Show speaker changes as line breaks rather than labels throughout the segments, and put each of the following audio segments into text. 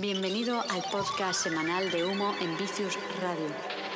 Bienvenido al podcast semanal de Humo en Vicius Radio.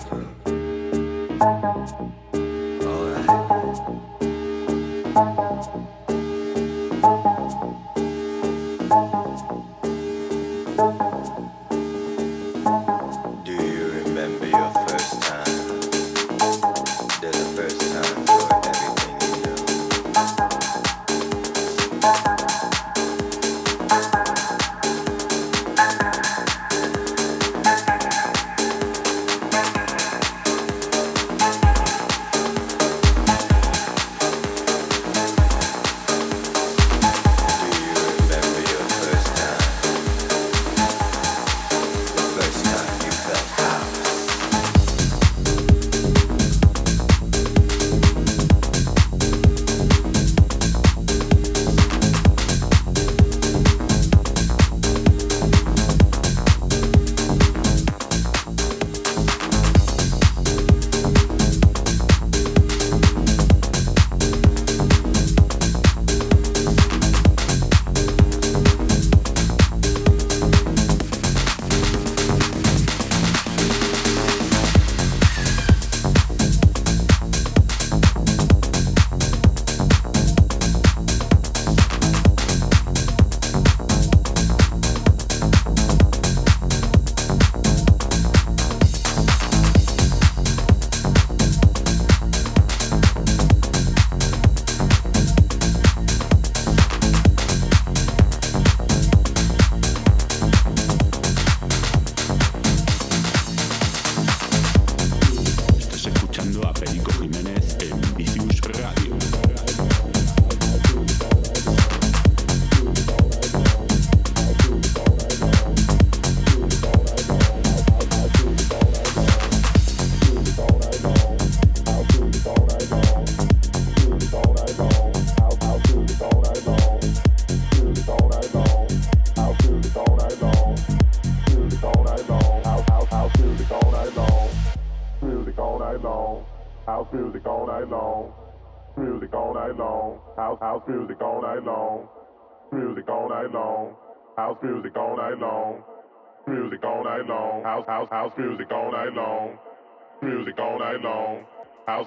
Thank.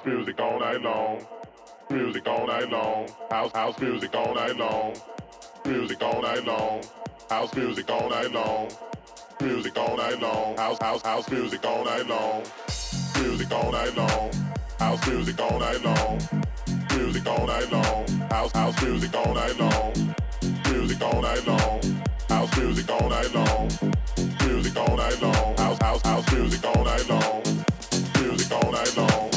house
music all night long. Music all night long. House house music all night long. Music all night long. House music all night long. Music all night long. House house house music all night long. Music all night long. House music all night long. Music all night long. House house music all night long. Music all night long. House music all night long. Music all night long. House house house music all night long. Music all night long.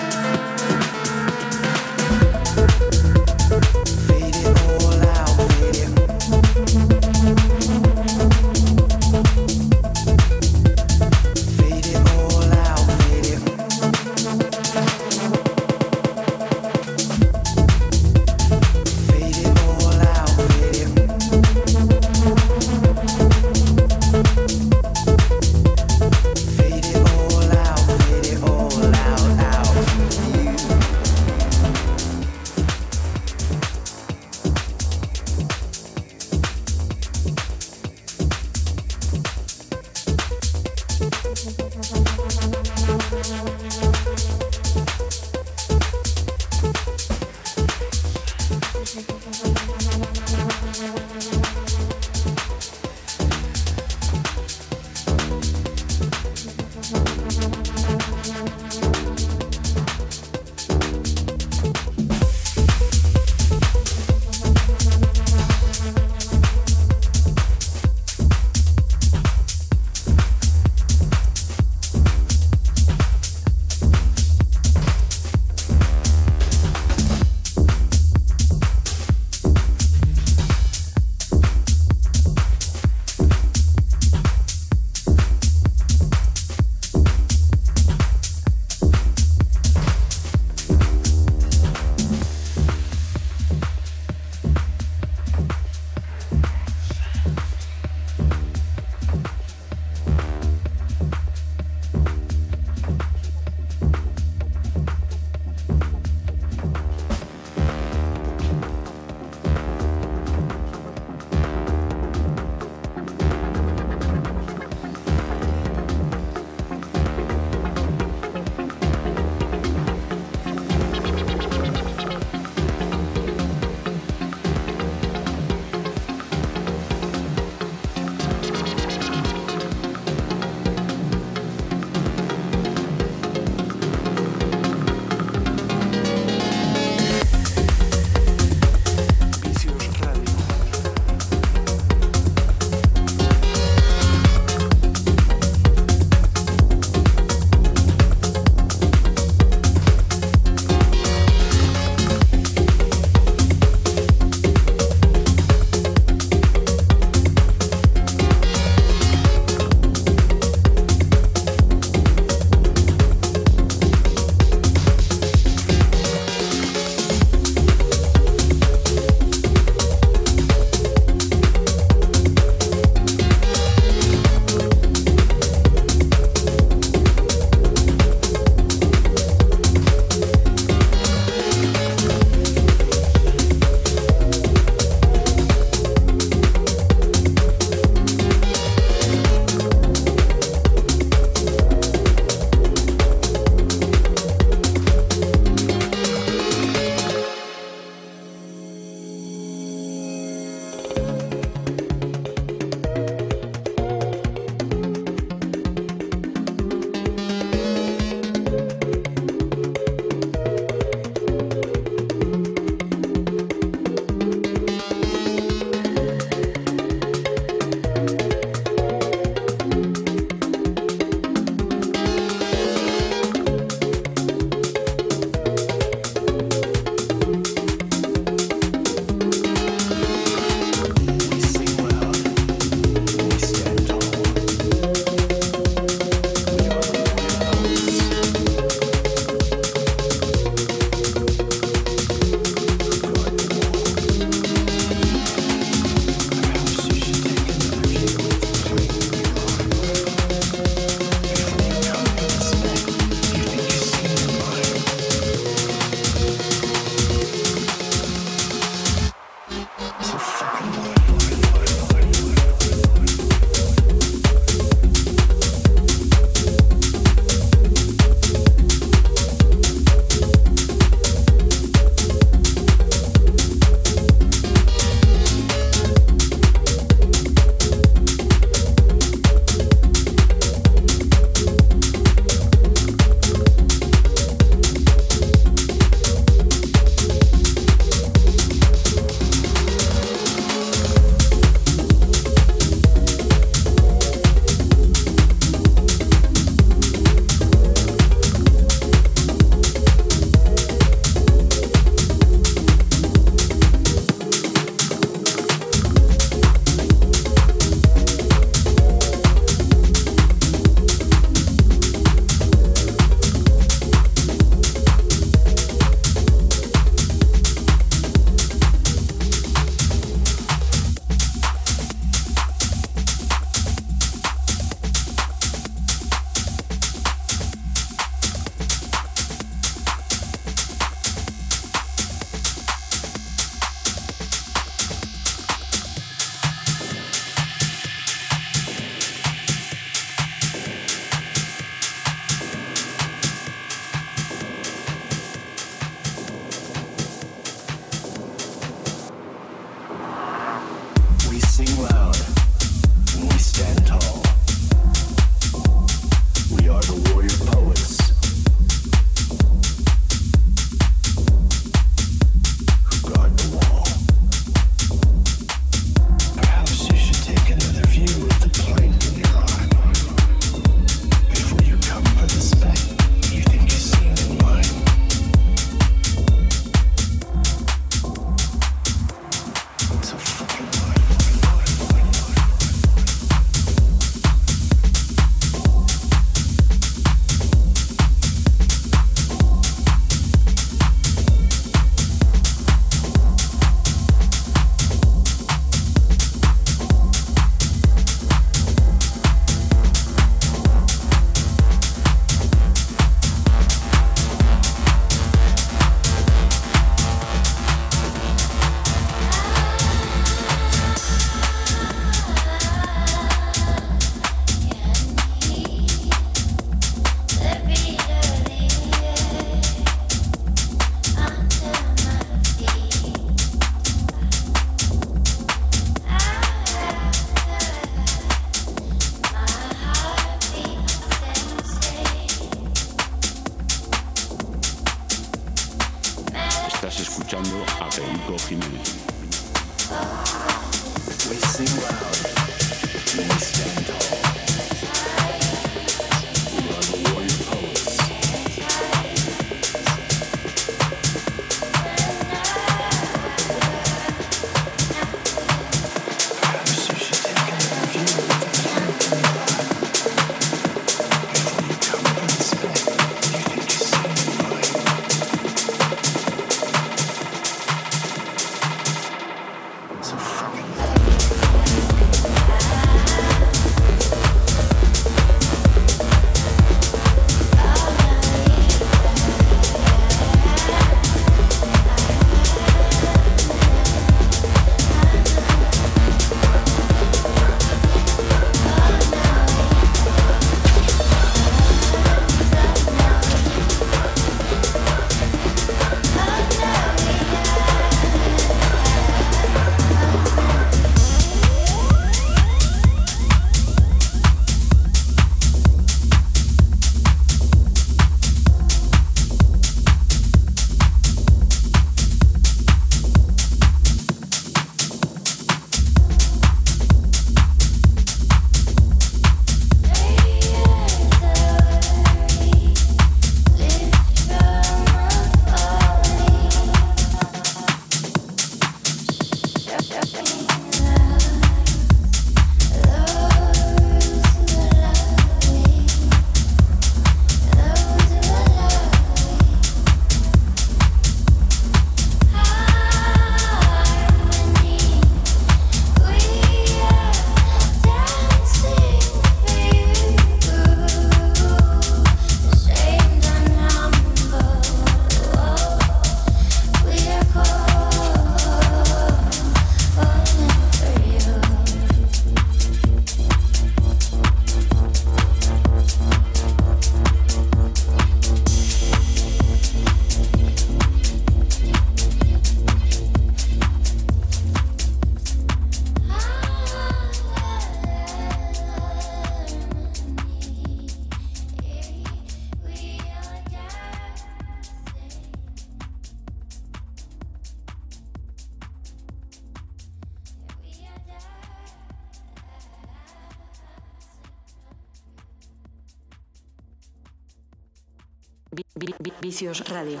Radio.